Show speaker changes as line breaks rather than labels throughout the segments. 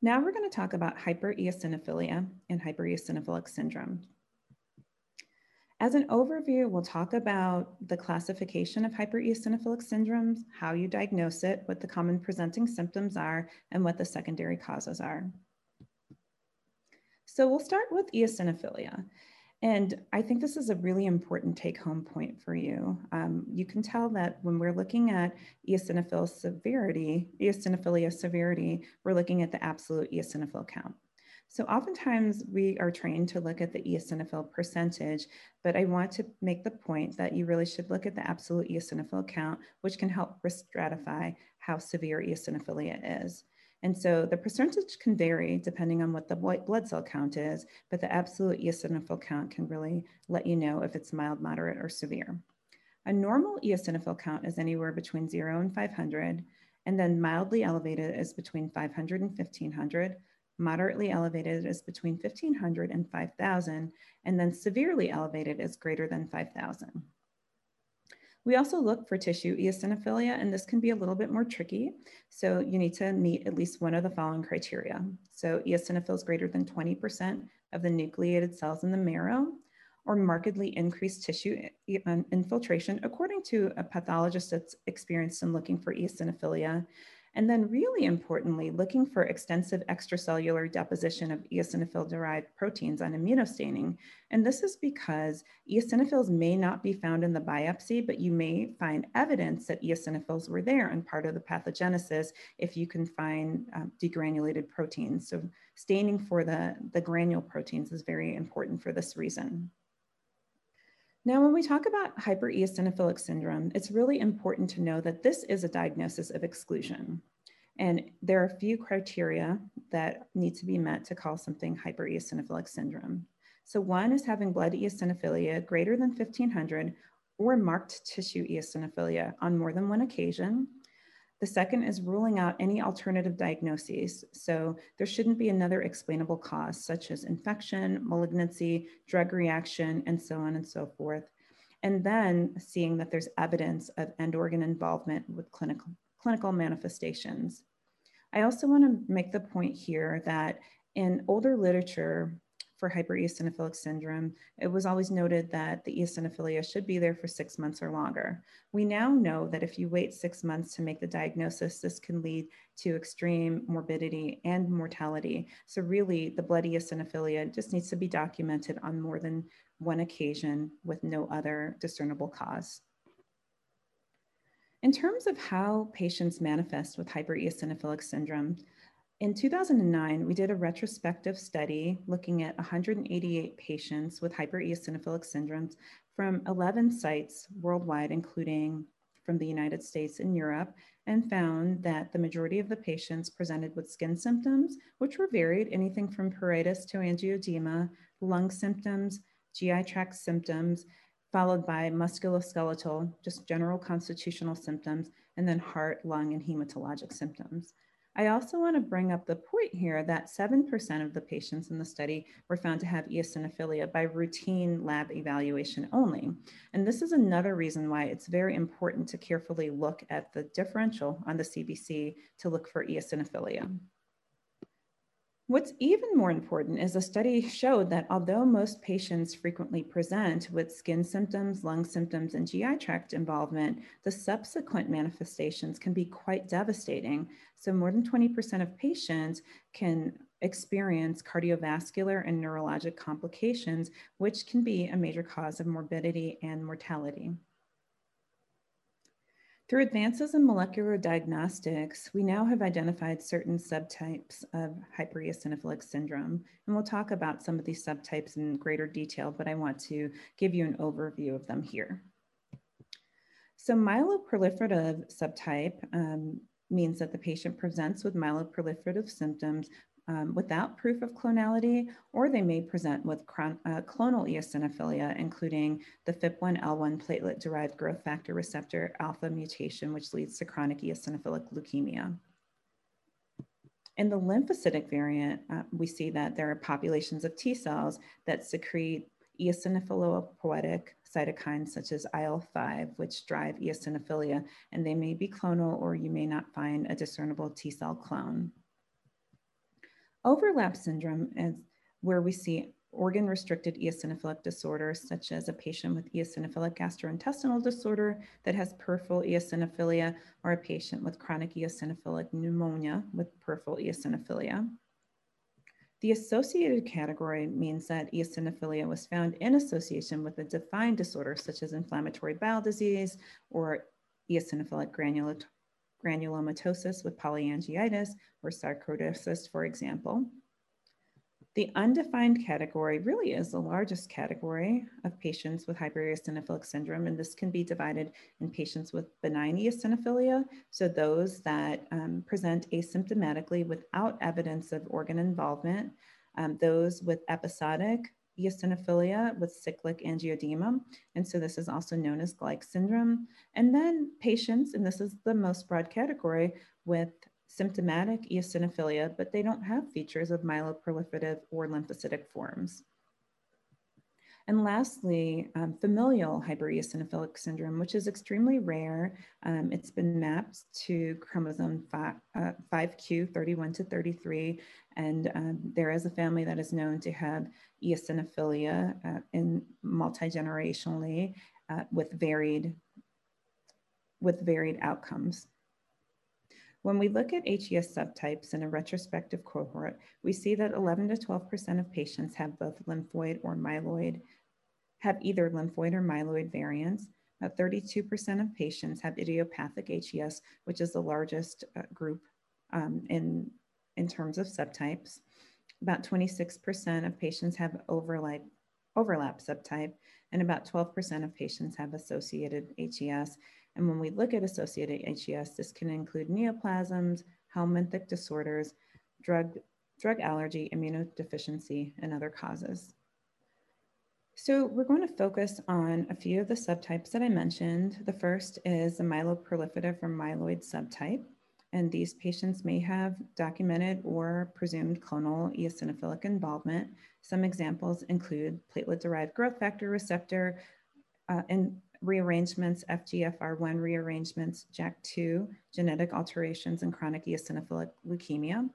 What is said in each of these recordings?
Now we're going to talk about hypereosinophilia and hypereosinophilic syndrome. As an overview, we'll talk about the classification of hypereosinophilic syndromes, how you diagnose it, what the common presenting symptoms are, and what the secondary causes are. So we'll start with eosinophilia. And I think this is a really important take home point for you. Um, you can tell that when we're looking at eosinophil severity, eosinophilia severity, we're looking at the absolute eosinophil count. So oftentimes we are trained to look at the eosinophil percentage, but I want to make the point that you really should look at the absolute eosinophil count, which can help risk stratify how severe eosinophilia is. And so the percentage can vary depending on what the white blood cell count is, but the absolute eosinophil count can really let you know if it's mild, moderate, or severe. A normal eosinophil count is anywhere between zero and 500, and then mildly elevated is between 500 and 1500, moderately elevated is between 1500 and 5000, and then severely elevated is greater than 5000. We also look for tissue eosinophilia, and this can be a little bit more tricky. So you need to meet at least one of the following criteria. So eosinophils greater than 20% of the nucleated cells in the marrow, or markedly increased tissue um, infiltration, according to a pathologist that's experienced in looking for eosinophilia. And then really importantly, looking for extensive extracellular deposition of eosinophil-derived proteins on immunostaining. And this is because eosinophils may not be found in the biopsy, but you may find evidence that eosinophils were there and part of the pathogenesis if you can find uh, degranulated proteins. So staining for the, the granule proteins is very important for this reason. Now, when we talk about hypereosinophilic syndrome, it's really important to know that this is a diagnosis of exclusion. And there are a few criteria that need to be met to call something hypereosinophilic syndrome. So one is having blood eosinophilia greater than 1500 or marked tissue eosinophilia on more than one occasion. The second is ruling out any alternative diagnoses. So there shouldn't be another explainable cause, such as infection, malignancy, drug reaction, and so on and so forth. And then seeing that there's evidence of end organ involvement with clinical, clinical manifestations. I also want to make the point here that in older literature, for hypereosinophilic syndrome, it was always noted that the eosinophilia should be there for six months or longer. We now know that if you wait six months to make the diagnosis, this can lead to extreme morbidity and mortality. So really the blood eosinophilia just needs to be documented on more than one occasion with no other discernible cause. In terms of how patients manifest with hypereosinophilic syndrome, in 2009, we did a retrospective study looking at 188 patients with hypereosinophilic syndromes from 11 sites worldwide, including from the United States and Europe, and found that the majority of the patients presented with skin symptoms, which were varied, anything from pruritus to angioedema, lung symptoms, GI tract symptoms, followed by musculoskeletal, just general constitutional symptoms, and then heart, lung, and hematologic symptoms. I also want to bring up the point here that 7% of the patients in the study were found to have eosinophilia by routine lab evaluation only. And this is another reason why it's very important to carefully look at the differential on the CBC to look for eosinophilia. Mm-hmm. What's even more important is a study showed that although most patients frequently present with skin symptoms, lung symptoms, and GI tract involvement, the subsequent manifestations can be quite devastating. So, more than 20% of patients can experience cardiovascular and neurologic complications, which can be a major cause of morbidity and mortality. Through advances in molecular diagnostics, we now have identified certain subtypes of hypereosinophilic syndrome. And we'll talk about some of these subtypes in greater detail, but I want to give you an overview of them here. So myeloproliferative subtype um, means that the patient presents with myeloproliferative symptoms um, without proof of clonality, or they may present with uh, clonal eosinophilia, including the FIP1L1 platelet derived growth factor receptor alpha mutation, which leads to chronic eosinophilic leukemia. In the lymphocytic variant, uh, we see that there are populations of T cells that secrete eosinophilopoietic cytokines such as IL-5, which drive eosinophilia, and they may be clonal or you may not find a discernible T cell clone. Overlap syndrome is where we see organ restricted eosinophilic disorders, such as a patient with eosinophilic gastrointestinal disorder that has peripheral eosinophilia, or a patient with chronic eosinophilic pneumonia with peripheral eosinophilia. The associated category means that eosinophilia was found in association with a defined disorder, such as inflammatory bowel disease or eosinophilic granulomatosis with polyangiitis or sarcoidosis, for example. The undefined category really is the largest category of patients with hypereosinophilic syndrome, and this can be divided in patients with benign eosinophilia, so those that um, present asymptomatically without evidence of organ involvement, um, those with episodic eosinophilia with cyclic angioedema, and so this is also known as Gleich syndrome, and then patients, and this is the most broad category, with symptomatic eosinophilia, but they don't have features of myeloproliferative or lymphocytic forms. And lastly, um, familial hypereosinophilic syndrome, which is extremely rare. Um, it's been mapped to chromosome 5, uh, 5q31 to 33. And um, there is a family that is known to have eosinophilia uh, in multi-generationally uh, with varied with varied outcomes. When we look at HES subtypes in a retrospective cohort, we see that 11 to 12% of patients have both lymphoid or myeloid, have either lymphoid or myeloid variants. About 32% of patients have idiopathic HES, which is the largest uh, group um, in, in terms of subtypes. About 26% of patients have overlap, overlap subtype, and about 12% of patients have associated HES. And when we look at associated HES, this can include neoplasms, helminthic disorders, drug, drug allergy, immunodeficiency, and other causes. So we're going to focus on a few of the subtypes that I mentioned. The first is the myeloproliferative or myeloid subtype. And these patients may have documented or presumed clonal eosinophilic involvement. Some examples include platelet-derived growth factor receptor uh, and rearrangements, FGFR1 rearrangements, JAK2, genetic alterations, and chronic eosinophilic leukemia.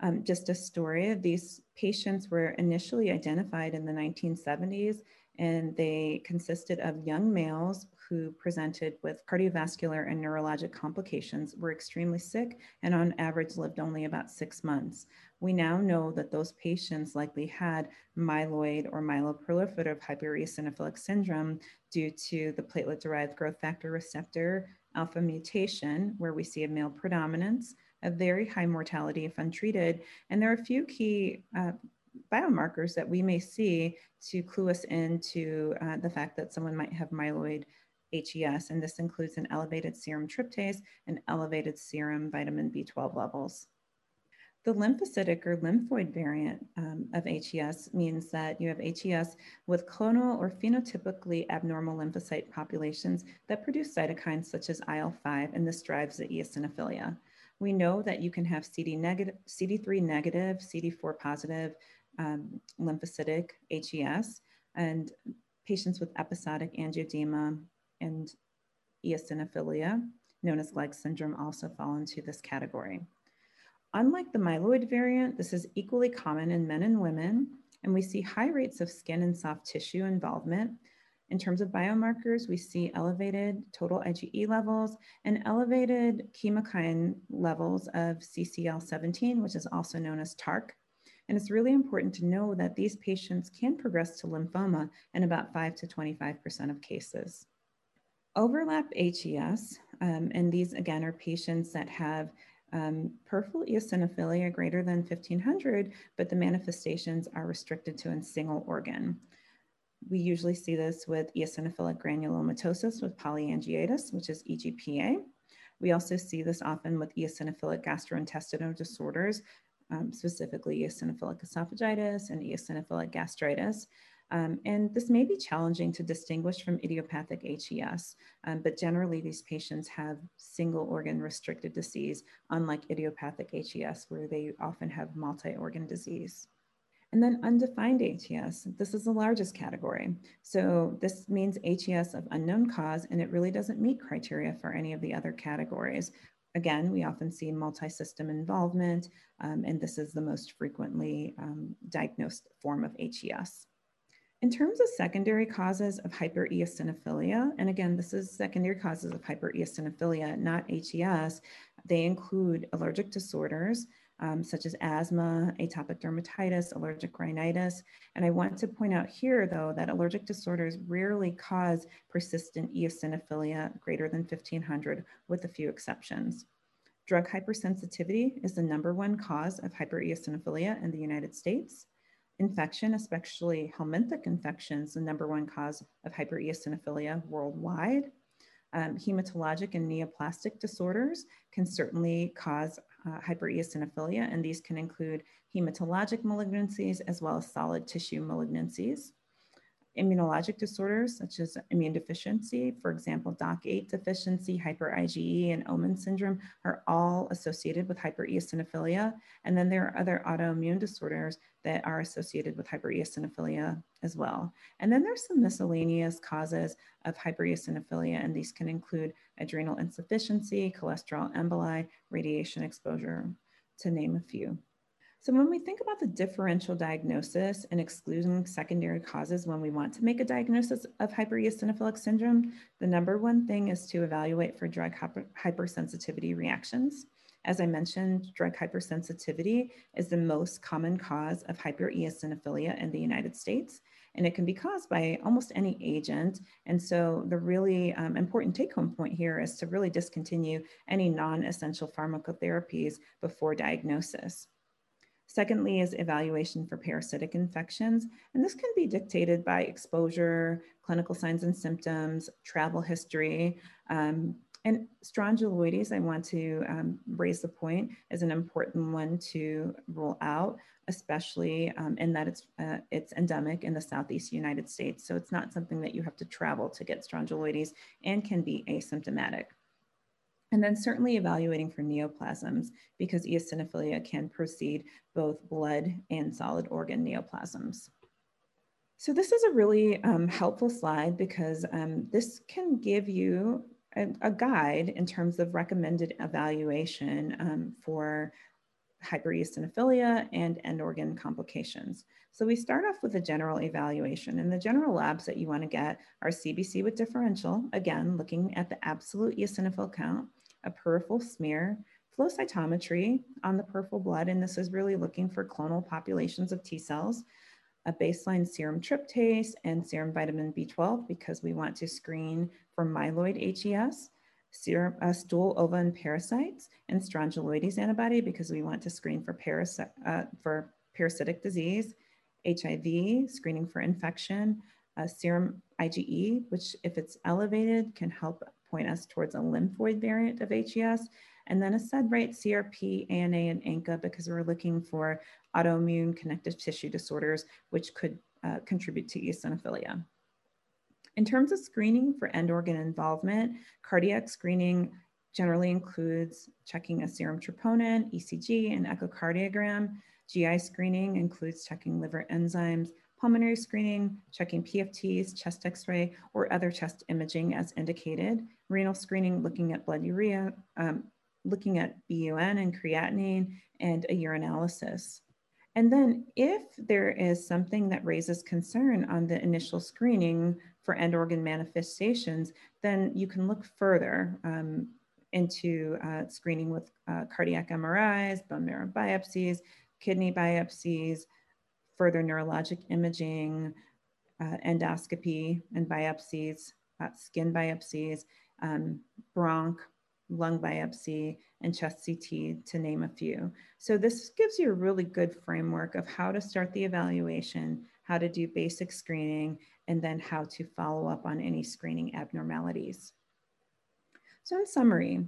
Um, just a story of these patients were initially identified in the 1970s, and they consisted of young males who presented with cardiovascular and neurologic complications, were extremely sick, and on average lived only about six months. We now know that those patients likely had myeloid or myeloproliferative hypereosinophilic syndrome due to the platelet derived growth factor receptor alpha mutation, where we see a male predominance, a very high mortality if untreated. And there are a few key uh, biomarkers that we may see to clue us into uh, the fact that someone might have myeloid HES, and this includes an elevated serum tryptase and elevated serum vitamin B12 levels. The lymphocytic or lymphoid variant um, of HES means that you have HES with clonal or phenotypically abnormal lymphocyte populations that produce cytokines such as IL-5, and this drives the eosinophilia. We know that you can have CD negative, CD3 negative, CD4 positive um, lymphocytic HES, and patients with episodic angioedema and eosinophilia, known as Gleich syndrome, also fall into this category. Unlike the myeloid variant, this is equally common in men and women, and we see high rates of skin and soft tissue involvement. In terms of biomarkers, we see elevated total IgE levels and elevated chemokine levels of CCL17, which is also known as TARC. And it's really important to know that these patients can progress to lymphoma in about 5 to 25% of cases. Overlap HES, um, and these again are patients that have um, peripheral eosinophilia greater than 1500, but the manifestations are restricted to a single organ. We usually see this with eosinophilic granulomatosis with polyangiitis, which is EGPA. We also see this often with eosinophilic gastrointestinal disorders, um, specifically eosinophilic esophagitis and eosinophilic gastritis. Um, and this may be challenging to distinguish from idiopathic HES, um, but generally these patients have single organ restricted disease, unlike idiopathic HES, where they often have multi-organ disease. And then undefined HES, this is the largest category. So this means HES of unknown cause, and it really doesn't meet criteria for any of the other categories. again, we often see multi-system involvement, um, and this is the most frequently um, diagnosed form of HES. In terms of secondary causes of hypereosinophilia, and again, this is secondary causes of hypereosinophilia, not HES, they include allergic disorders, um, such as asthma, atopic dermatitis, allergic rhinitis. And I want to point out here, though, that allergic disorders rarely cause persistent eosinophilia greater than 1500, with a few exceptions. Drug hypersensitivity is the number one cause of hypereosinophilia in the United States infection, especially helminthic infections, the number one cause of hypereosinophilia worldwide. Um, hematologic and neoplastic disorders can certainly cause uh, hypereosinophilia, and these can include hematologic malignancies as well as solid tissue malignancies immunologic disorders such as immune deficiency, for example, DOCK8 deficiency, hyper IgE, and Omenn syndrome are all associated with hypereosinophilia. And then there are other autoimmune disorders that are associated with hypereosinophilia as well. And then there's some miscellaneous causes of hypereosinophilia, and these can include adrenal insufficiency, cholesterol emboli, radiation exposure, to name a few. So when we think about the differential diagnosis and excluding secondary causes when we want to make a diagnosis of hypereosinophilic syndrome, the number one thing is to evaluate for drug hyper hypersensitivity reactions. As I mentioned, drug hypersensitivity is the most common cause of hypereosinophilia in the United States, and it can be caused by almost any agent. And so the really um, important take-home point here is to really discontinue any non-essential pharmacotherapies before diagnosis. Secondly is evaluation for parasitic infections. And this can be dictated by exposure, clinical signs and symptoms, travel history, um, and strongyloides, I want to um, raise the point, is an important one to rule out, especially um, in that it's, uh, it's endemic in the Southeast United States. So it's not something that you have to travel to get strongyloides and can be asymptomatic. And then certainly evaluating for neoplasms because eosinophilia can precede both blood and solid organ neoplasms. So this is a really um, helpful slide because um, this can give you a, a, guide in terms of recommended evaluation um, for hypereosinophilia and end organ complications. So we start off with a general evaluation and the general labs that you wanna get are CBC with differential, again, looking at the absolute eosinophil count, a peripheral smear, flow cytometry on the peripheral blood, and this is really looking for clonal populations of T cells, a baseline serum tryptase and serum vitamin B12 because we want to screen for myeloid HES, serum, uh, stool ova and parasites, and strongyloides antibody because we want to screen for, uh, for parasitic disease, HIV, screening for infection, uh, serum IgE, which if it's elevated can help point us towards a lymphoid variant of HES, and then a sed rate, CRP, ANA, and ANCA because we're looking for autoimmune connective tissue disorders, which could uh, contribute to eosinophilia. In terms of screening for end organ involvement, cardiac screening generally includes checking a serum troponin, ECG, and echocardiogram. GI screening includes checking liver enzymes, pulmonary screening, checking PFTs, chest x-ray, or other chest imaging as indicated, renal screening, looking at blood urea, um, looking at BUN and creatinine, and a urinalysis. And then if there is something that raises concern on the initial screening for end organ manifestations, then you can look further um, into uh, screening with uh, cardiac MRIs, bone marrow biopsies, kidney biopsies, further neurologic imaging, uh, endoscopy and biopsies, uh, skin biopsies, um, bronch, lung biopsy, and chest CT, to name a few. So this gives you a really good framework of how to start the evaluation, how to do basic screening, and then how to follow up on any screening abnormalities. So in summary,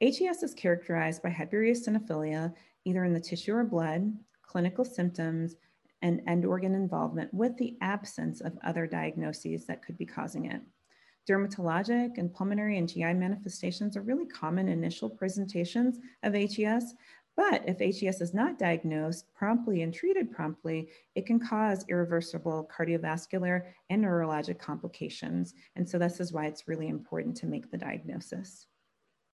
HES is characterized by hypereosinophilia, either in the tissue or blood, clinical symptoms, and end organ involvement with the absence of other diagnoses that could be causing it. Dermatologic and pulmonary and GI manifestations are really common initial presentations of HES, but if HES is not diagnosed promptly and treated promptly, it can cause irreversible cardiovascular and neurologic complications. And so this is why it's really important to make the diagnosis.